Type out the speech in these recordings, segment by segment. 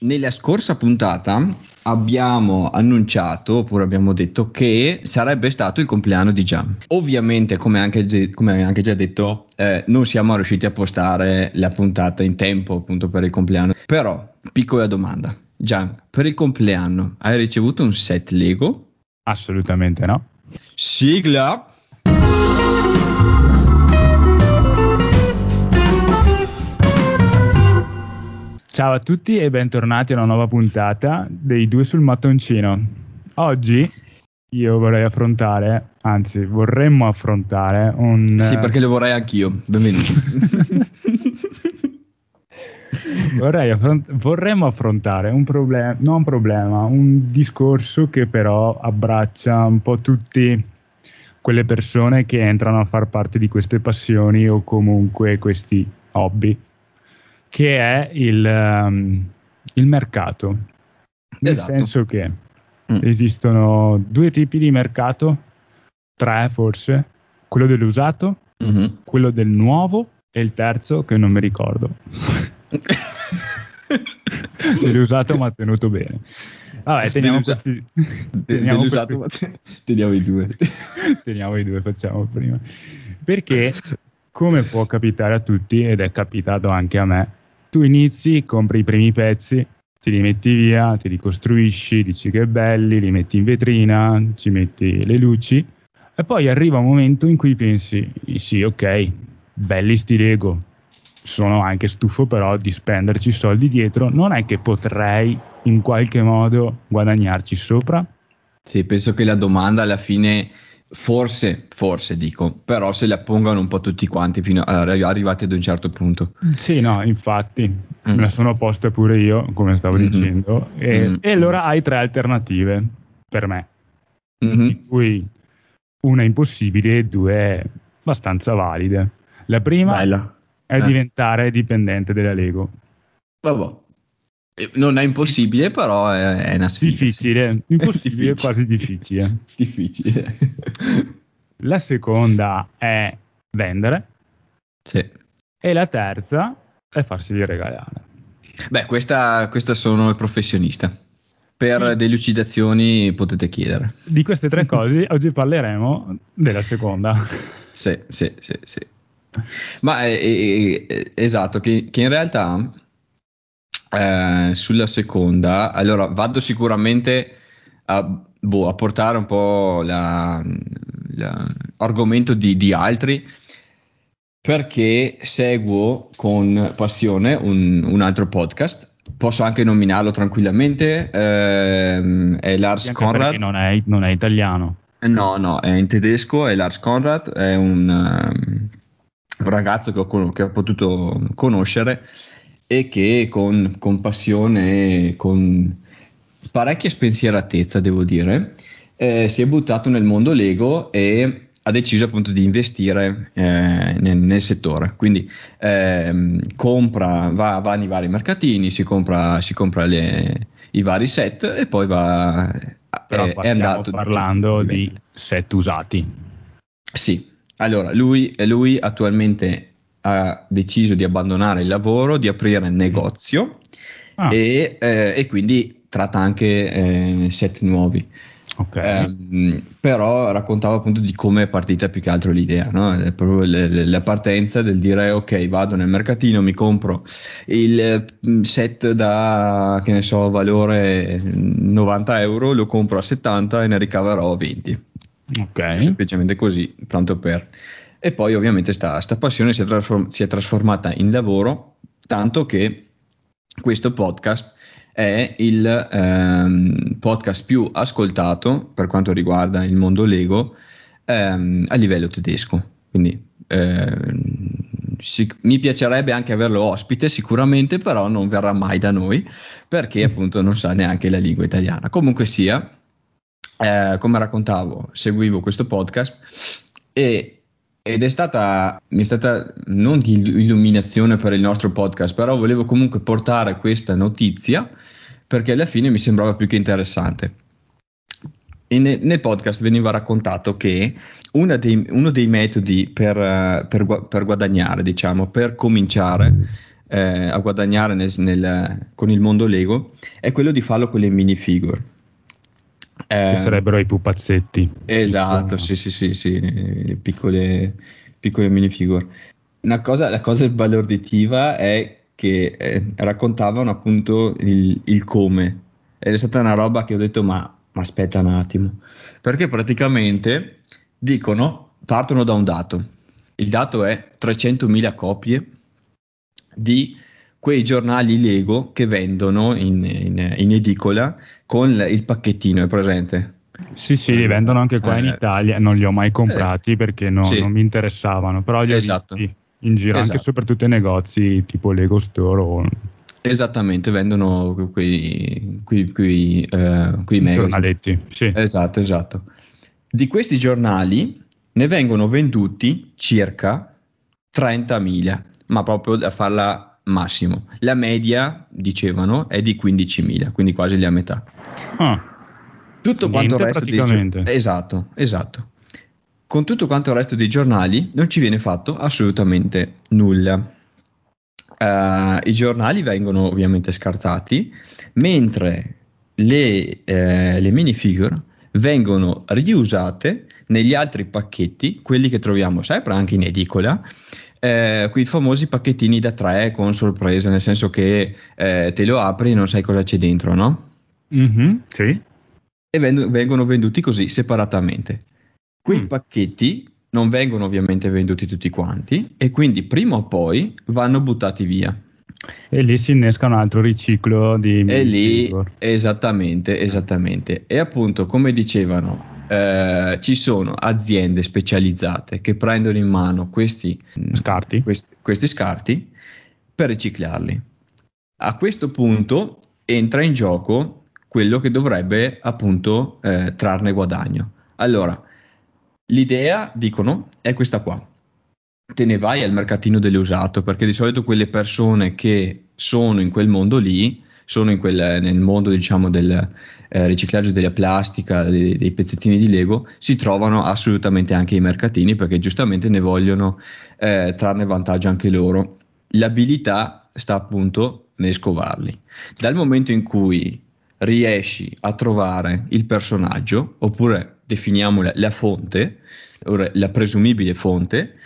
nella scorsa puntata abbiamo annunciato, oppure abbiamo detto che sarebbe stato il compleanno di Gian. Ovviamente, come anche, come anche già detto, eh, non siamo riusciti a postare la puntata in tempo appunto per il compleanno. Però, piccola domanda. Gian, per il compleanno hai ricevuto un set Lego? Assolutamente no. Sigla! Ciao a tutti e bentornati a una nuova puntata dei due sul mattoncino. Oggi io vorrei affrontare, anzi vorremmo affrontare un... Sì, perché lo vorrei anch'io. Benvenuti. affront- vorremmo affrontare un problema, non un problema, un discorso che però abbraccia un po' tutte quelle persone che entrano a far parte di queste passioni o comunque questi hobby che è il, um, il mercato. Nel esatto. senso che mm. esistono due tipi di mercato, tre forse, quello dell'usato, mm-hmm. quello del nuovo e il terzo che non mi ricordo. dell'usato ma tenuto bene. Vabbè, teniamo questi, teniamo, questi, teniamo i due. teniamo i due, facciamo prima. Perché, come può capitare a tutti, ed è capitato anche a me, tu inizi, compri i primi pezzi, ti li metti via, ti ricostruisci, dici che belli, li metti in vetrina, ci metti le luci e poi arriva un momento in cui pensi, sì, ok, belli sti Lego, sono anche stufo però di spenderci soldi dietro, non è che potrei in qualche modo guadagnarci sopra? Sì, penso che la domanda alla fine Forse, forse dico, però se la pongono un po' tutti quanti fino a arrivati ad un certo punto. Sì, no, infatti, mm. me la sono posta pure io, come stavo mm-hmm. dicendo, e, mm-hmm. e, allora hai tre alternative per me, mm-hmm. di cui una impossibile e due abbastanza valide. La prima Bella. è eh. diventare dipendente della Lego. Vabbè. Eh, non è impossibile, però è, è una sfida. Difficile, impossibile, difficile. quasi difficile. difficile. La seconda è vendere. Sì. E la terza è farseli regalare. Beh, questa, questa sono il professionista. Per sì. delucidazioni potete chiedere. Di queste tre cose oggi parleremo della seconda. Sì, sì, sì, sì. Ma è, è, è, esatto, che, che in realtà eh, sulla seconda, allora vado sicuramente a, boh, a portare un po' l'argomento di, di, altri perché seguo con passione un, un altro podcast. Posso anche nominarlo tranquillamente, ehm, è Lars Conrad. Non è, non è, italiano. No, no, è in tedesco, è Lars Conrad, è un, um, un ragazzo che ho, che ho potuto conoscere e che con, con passione, con parecchia spensieratezza, devo dire, eh, si è buttato nel mondo Lego e ha deciso appunto di investire eh, nel, nel, settore. Quindi eh, compra, va, va, nei vari mercatini, si compra, si compra le, i vari set e poi va. Però è, è andato parlando di set usati. Sì, allora lui, lui attualmente ha deciso di abbandonare il lavoro, di aprire il negozio ah. e, eh, e, quindi tratta anche eh, set nuovi. Okay. Eh, però raccontava appunto di come è partita più che altro l'idea, no? proprio le, le, la partenza del dire ok vado nel mercatino, mi compro il mm, set da che ne so valore 90 euro, lo compro a 70 e ne ricaverò 20. Ok. Semplicemente così, tanto per. E poi ovviamente questa passione si è, trasform- si è, trasformata in lavoro, tanto che questo podcast è il ehm, podcast più ascoltato per quanto riguarda il mondo Lego ehm, a livello tedesco. Quindi ehm, si, mi piacerebbe anche averlo ospite sicuramente, però non verrà mai da noi perché appunto non sa neanche la lingua italiana. Comunque sia, eh, come raccontavo, seguivo questo podcast e ed è stata, è stata non illuminazione per il nostro podcast, però volevo comunque portare questa notizia perché alla fine mi sembrava più che interessante. Ne, nel podcast veniva raccontato che dei, uno dei metodi per, per, per, guadagnare, diciamo, per cominciare eh, a guadagnare nel, nel, con il mondo Lego è quello di farlo con le minifigure. Eh, che sarebbero i pupazzetti. Esatto, sì, sì, sì, sì, piccole, piccole minifigure. Una cosa, la cosa balorditiva è che eh, raccontavano appunto il, il, come. Ed è stata una roba che ho detto, ma, ma aspetta un attimo. Perché praticamente dicono, partono da un dato. Il dato è 300.000 copie di quei giornali Lego che vendono in, in, in edicola con il pacchettino, è presente? Sì, sì, li vendono anche qua eh, in Italia, non li ho mai comprati eh, perché no, sì. non mi interessavano, però li ho esatto. visti in giro esatto. anche soprattutto ai negozi tipo Lego Store o... Esattamente, vendono quei, quei, quei, uh, quei giornaletti. Sì. Esatto, esatto. Di questi giornali ne vengono venduti circa 30.000, ma proprio da farla massimo. La media, dicevano, è di 15.000, quindi quasi la metà. Ah, tutto quanto il resto. Di... Esatto, esatto. Con tutto quanto il resto dei giornali non ci viene fatto assolutamente nulla. Uh, I giornali vengono ovviamente scartati, mentre le, eh, le minifigure vengono riusate negli altri pacchetti, quelli che troviamo sempre anche in edicola, eh, quei famosi pacchettini da tre con sorpresa, nel senso che eh, te lo apri e non sai cosa c'è dentro, no? Mm-hmm, sì. E ven- vengono venduti così separatamente. Quei mm. pacchetti non vengono ovviamente venduti tutti quanti e quindi prima o poi vanno buttati via. E lì si innesca un altro riciclo di... E lì, esattamente, esattamente. E appunto, come dicevano, eh, ci sono aziende specializzate che prendono in mano questi scarti. Questi, questi scarti per riciclarli. A questo punto entra in gioco quello che dovrebbe appunto eh, trarne guadagno. Allora, l'idea, dicono, è questa qua. Te ne vai al mercatino dell'usato perché di solito quelle persone che sono in quel mondo lì sono quel, nel mondo diciamo, del eh, riciclaggio della plastica, dei, dei, pezzettini di Lego, si trovano assolutamente anche i mercatini perché giustamente ne vogliono eh, trarne vantaggio anche loro. L'abilità sta appunto nel scovarli. Dal momento in cui riesci a trovare il personaggio, oppure definiamola la fonte, la presumibile fonte,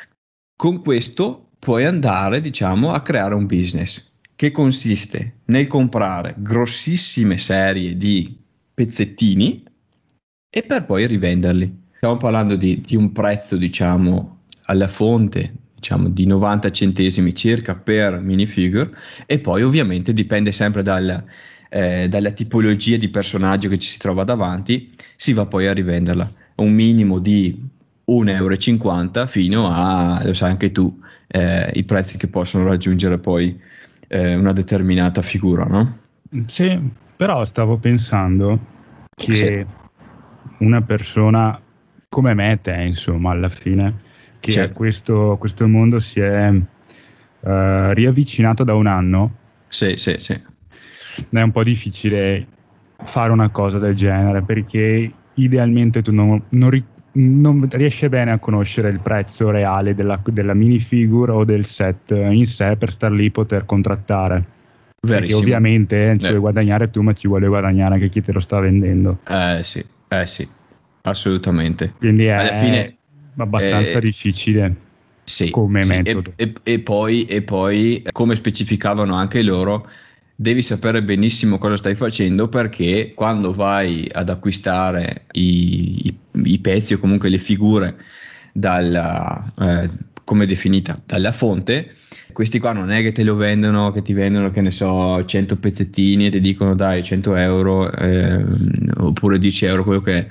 con questo puoi andare, diciamo, a creare un business che consiste nel comprare grossissime serie di pezzettini e per poi rivenderli. Stiamo parlando di, di un prezzo, diciamo, alla fonte, diciamo, di 90 centesimi circa per minifigure e poi ovviamente dipende sempre dal, eh, dalla tipologia di personaggio che ci si trova davanti, si va poi a rivenderla. Un minimo di 1,50 euro fino a, lo sai anche tu, eh, i prezzi che possono raggiungere poi eh, una determinata figura, no? Sì, però stavo pensando che sì. una persona come me e te, insomma, alla fine, che certo. a questo, questo, mondo si è uh, riavvicinato da un anno. Sì, sì, sì. È un po' difficile fare una cosa del genere perché idealmente tu non, non, non riesce bene a conoscere il prezzo reale della, della minifigure o del set in sé per star lì poter contrattare. Verissimo. Perché ovviamente eh. ci vuoi guadagnare tu, ma ci vuole guadagnare anche chi te lo sta vendendo. Eh sì, eh sì, assolutamente. Quindi è Alla fine, abbastanza eh, difficile sì, come sì, metodo. E, e, e, poi, e poi, come specificavano anche loro, devi sapere benissimo cosa stai facendo perché quando vai ad acquistare i, i, i pezzi o comunque le figure dalla, eh, come definita dalla fonte questi qua non è che te lo vendono che ti vendono che ne so 100 pezzettini e ti dicono dai 100 euro eh, oppure 10 euro quello che è.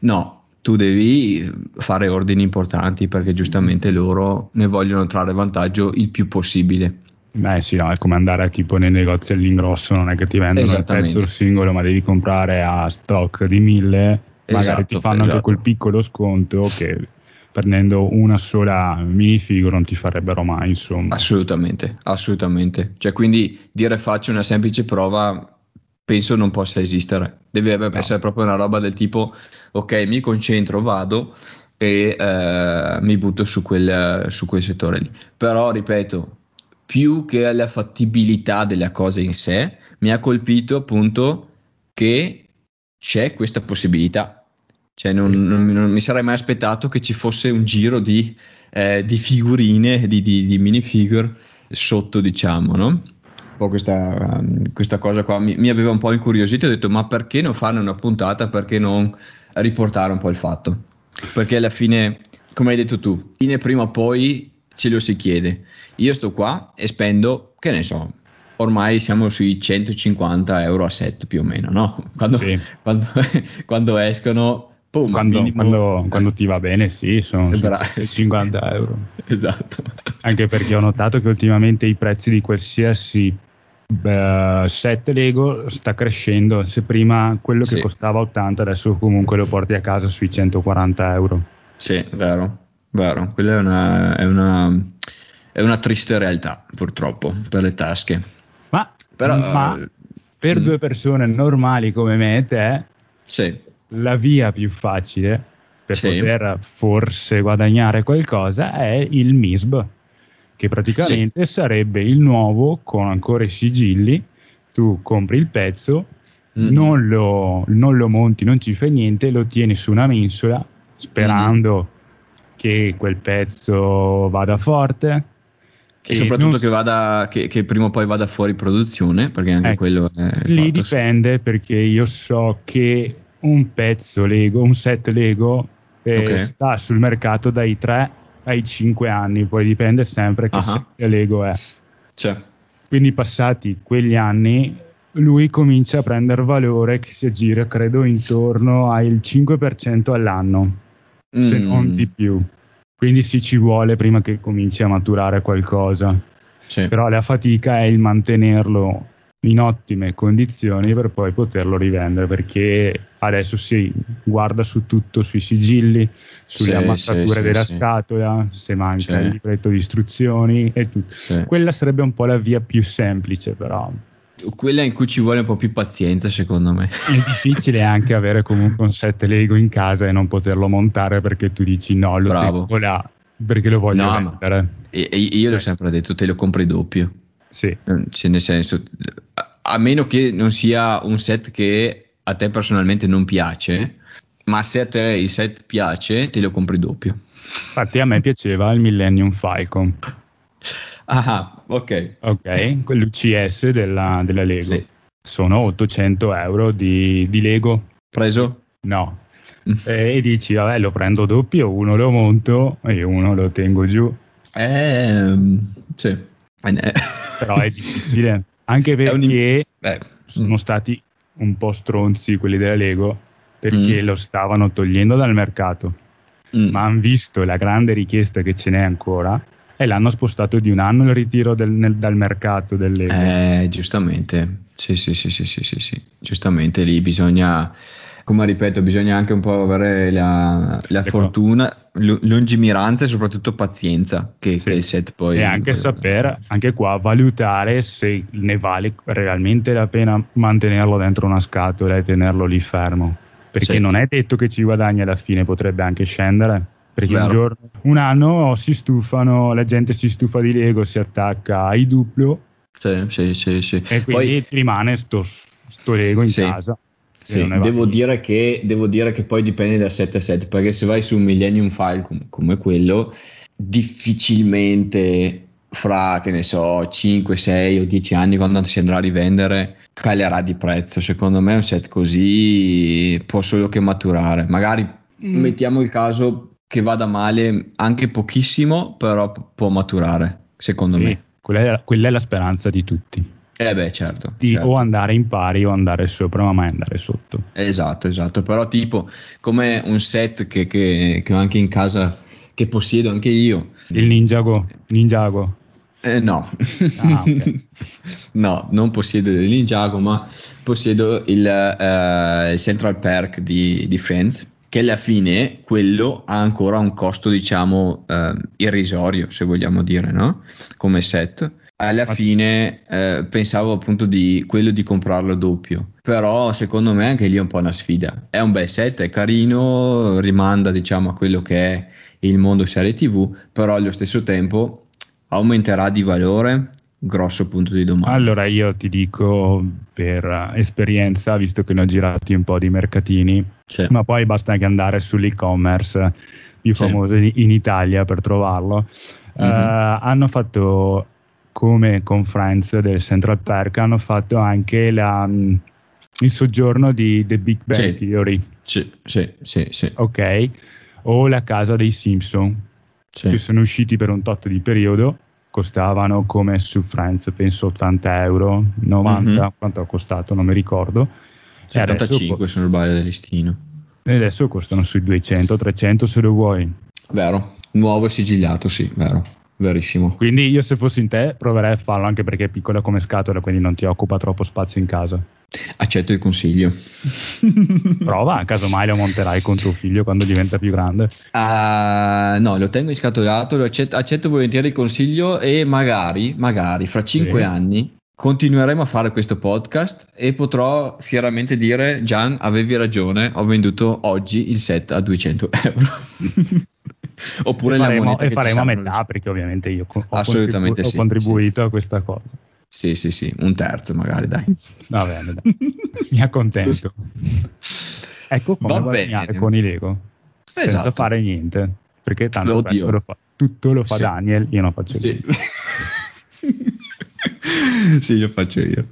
No tu devi fare ordini importanti perché giustamente loro ne vogliono trarre vantaggio il più possibile Beh sì, no, è come andare tipo nei negozi all'ingrosso, non è che ti vendono il pezzo singolo, ma devi comprare a stock di mille, magari esatto, ti fanno esatto. anche quel piccolo sconto che prendendo una sola minifigure non ti farebbero mai, insomma. Assolutamente, assolutamente. Cioè, quindi dire faccio una semplice prova penso non possa esistere. Deve no. essere proprio una roba del tipo ok, mi concentro, vado e eh, mi butto su quel, su quel settore lì. Però, ripeto, più che alla fattibilità della cosa in sé, mi ha colpito appunto che c'è questa possibilità. Cioè non, non, non mi sarei mai aspettato che ci fosse un giro di, eh, di figurine, di, di, di minifigure sotto, diciamo, no? Un po' questa, questa cosa qua mi, mi, aveva un po' incuriosito. Ho detto, ma perché non farne una puntata? Perché non riportare un po' il fatto? Perché alla fine, come hai detto tu, fine prima o poi ce lo si chiede. Io sto qua e spendo, che ne so, ormai siamo sui 150 euro a set più o meno, no? Quando, sì. quando, quando escono... Boom, quando, quando, quando, ti va bene, sì, sono 50 euro. Esatto. Anche perché ho notato che ultimamente i prezzi di qualsiasi uh, set Lego sta crescendo. Se prima quello che sì. costava 80, adesso comunque lo porti a casa sui 140 euro. Sì, vero, vero. Quella è una, è una, è una triste realtà, purtroppo, per le tasche. Ma, Però, ma uh, per mm. due persone normali come me e te, sì. la via più facile per sì. poter forse guadagnare qualcosa è il MISB, che praticamente sì. sarebbe il nuovo con ancora i sigilli. Tu compri il pezzo, mm. non, lo, non, lo, monti, non ci fai niente, lo tieni su una mensola sperando mm. Che quel pezzo vada forte e soprattutto che, vada, che, che, prima o poi vada fuori produzione, perché anche ecco, quello è. Lì dipende, perché io so che un pezzo Lego, un set Lego, eh, okay. sta sul mercato dai 3 ai 5 anni, poi dipende sempre che uh-huh. set Lego è. C'è. Quindi passati quegli anni, lui comincia a prendere valore che si aggira, credo, intorno al 5% all'anno, mm. se non di più. Quindi sì, ci vuole prima che cominci a maturare qualcosa. Sì. Però la fatica è il mantenerlo in ottime condizioni per poi poterlo rivendere perché adesso si guarda su tutto, sui sigilli, sulle sì, ammazzature sì, della sì, scatola, se manca il libretto di istruzioni e tutto. Quella sarebbe un po' la via più semplice però quella in cui ci vuole un po' più pazienza, secondo me. È difficile anche avere comunque un set Lego in casa e non poterlo montare perché tu dici no, lo Bravo. tengo là perché lo voglio no, vendere. E, e io l'ho sempre detto, te lo compri doppio. Sì. Cioè, nel senso, a meno che non sia un set che a te personalmente non piace, ma se a te il set piace, te lo compri doppio. Infatti a me piaceva il Millennium Falcon. Ah, ok. Ok, quell'UCS della, della Lego. Sì. Sono 800 euro di, di Lego. Preso? No. Mm. e dici, vabbè, lo prendo doppio, uno lo monto e uno lo tengo giù. Eh, sì. Però è difficile, anche perché un... sono mm. stati un po' stronzi quelli della Lego perché mm. lo stavano togliendo dal mercato, mm. ma hanno visto la grande richiesta che ce n'è ancora e l'hanno spostato di un anno il ritiro del, nel, dal mercato del Lego. Eh, giustamente, sì, sì, sì, sì, sì, sì, sì. giustamente lì bisogna, come ripeto, bisogna anche un po' avere la, la fortuna, lungimiranza e soprattutto pazienza che, sì. che il set poi... E anche poi, sapere, anche qua, valutare se ne vale realmente la pena mantenerlo dentro una scatola e tenerlo lì fermo. Perché sì. non è detto che ci guadagni alla fine, potrebbe anche scendere perché un, giorno, un anno si stufano, la gente si stufa di Lego, si attacca ai duplo sì, sì, sì, sì. e quindi poi, rimane sto, sto Lego in sì, casa. Sì, devo dire, che, devo dire, che, poi dipende da 7 a 7 perché se vai su un Millennium File com- come quello, difficilmente fra, che ne so, 5, 6 o 10 anni quando si andrà a rivendere calerà di prezzo. Secondo me un set così può solo che maturare. Magari mm. mettiamo il caso che vada male anche pochissimo, però può maturare, secondo sì, me. Quella è, quella è, la speranza di tutti. Eh beh, certo, di certo. o andare in pari o andare sopra, ma mai andare sotto. Esatto, esatto. Però tipo come un set che, che, che ho anche in casa, che possiedo anche io. Il Ninjago. Ninjago. Eh, no. Ah, okay. no, non possiedo il Ninjago, ma possiedo il, uh, Central Perk di, di Friends che alla fine quello ha ancora un costo diciamo eh, irrisorio se vogliamo dire no? come set. Alla fine eh, pensavo appunto di quello di comprarlo doppio. Però secondo me anche lì è un po' una sfida. È un bel set è carino rimanda diciamo a quello che è il mondo serie tv però allo stesso tempo aumenterà di valore grosso punto di domanda. Allora io ti dico per esperienza, visto che ne ho girati un po' di mercatini, sì. ma poi basta anche andare sull'e-commerce più famoso sì. in Italia per trovarlo. Mm-hmm. Uh, hanno fatto come con Friends del Central Park, hanno fatto anche la, mm, il soggiorno di The Big Bang sì. Theory. Sì, sì, sì, sì. Ok, o la casa dei Simpson, che sono usciti per un tot di periodo costavano come su Friends penso 80 euro 90 mm-hmm. quanto ha costato non mi ricordo. 75 se non sbaglio del listino. E adesso costano sui 200 300 se lo vuoi. Vero. Nuovo e sigillato sì vero. Verissimo. Quindi io se fossi in te proverei a farlo anche perché è piccola come scatola quindi non ti occupa troppo spazio in casa accetto il consiglio. Prova casomai lo monterai con tuo figlio quando diventa più grande. Uh, no lo tengo in scatolato lo accetto, accetto, volentieri il consiglio e magari magari fra cinque sì. anni continueremo a fare questo podcast e potrò fieramente dire Gian avevi ragione ho venduto oggi il set a 200 euro. Oppure e faremo, e faremo a metà perché ovviamente io ho, contribu- sì, ho contribuito sì, a questa cosa sì, sì, sì, un terzo magari, dai. Va bene, dai. mi accontento. Ecco come Va guadagnare bene. con i Lego, esatto. senza fare niente, perché tanto lo fa, tutto lo fa sì. Daniel, io non faccio sì. sì, lo faccio io.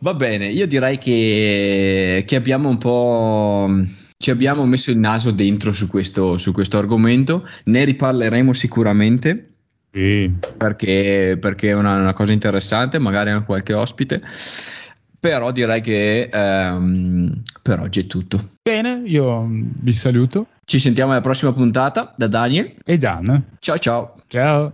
Va bene, io direi che, che abbiamo un po' ci abbiamo messo il naso dentro su questo, su questo argomento, ne riparleremo sicuramente. Sì. Perché, perché, è una, una, cosa interessante, magari anche qualche ospite. Però direi che ehm, per oggi è tutto. Bene, io vi saluto. Ci sentiamo alla prossima puntata da Daniel e Gian. Ciao ciao. Ciao.